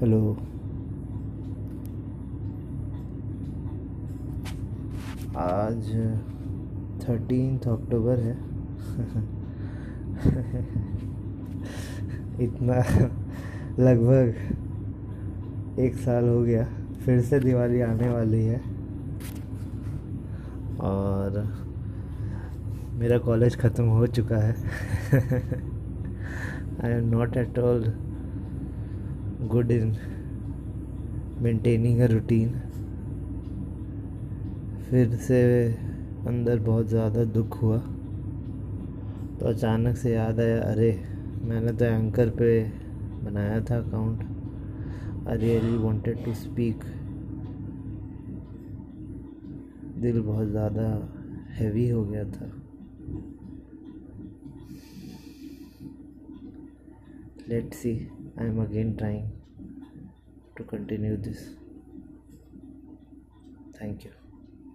Hello. आज thirteen अक्टूबर है। इतना लगभग एक साल हो गया, फिर से दिवाली आने वाली है। और मेरा कॉलेज ख़त्म हो चुका है। I am not at all good in maintaining a routine फिर से अंदर बहुत ज़्यादा दुख हुआ। तो अचानक से याद आया, अरे, मैंने तो एंकर पे बनाया था account I really wanted to speak दिल बहुत ज़्यादा हैवी हो गया था। Let's see I am again trying to continue this. Thank you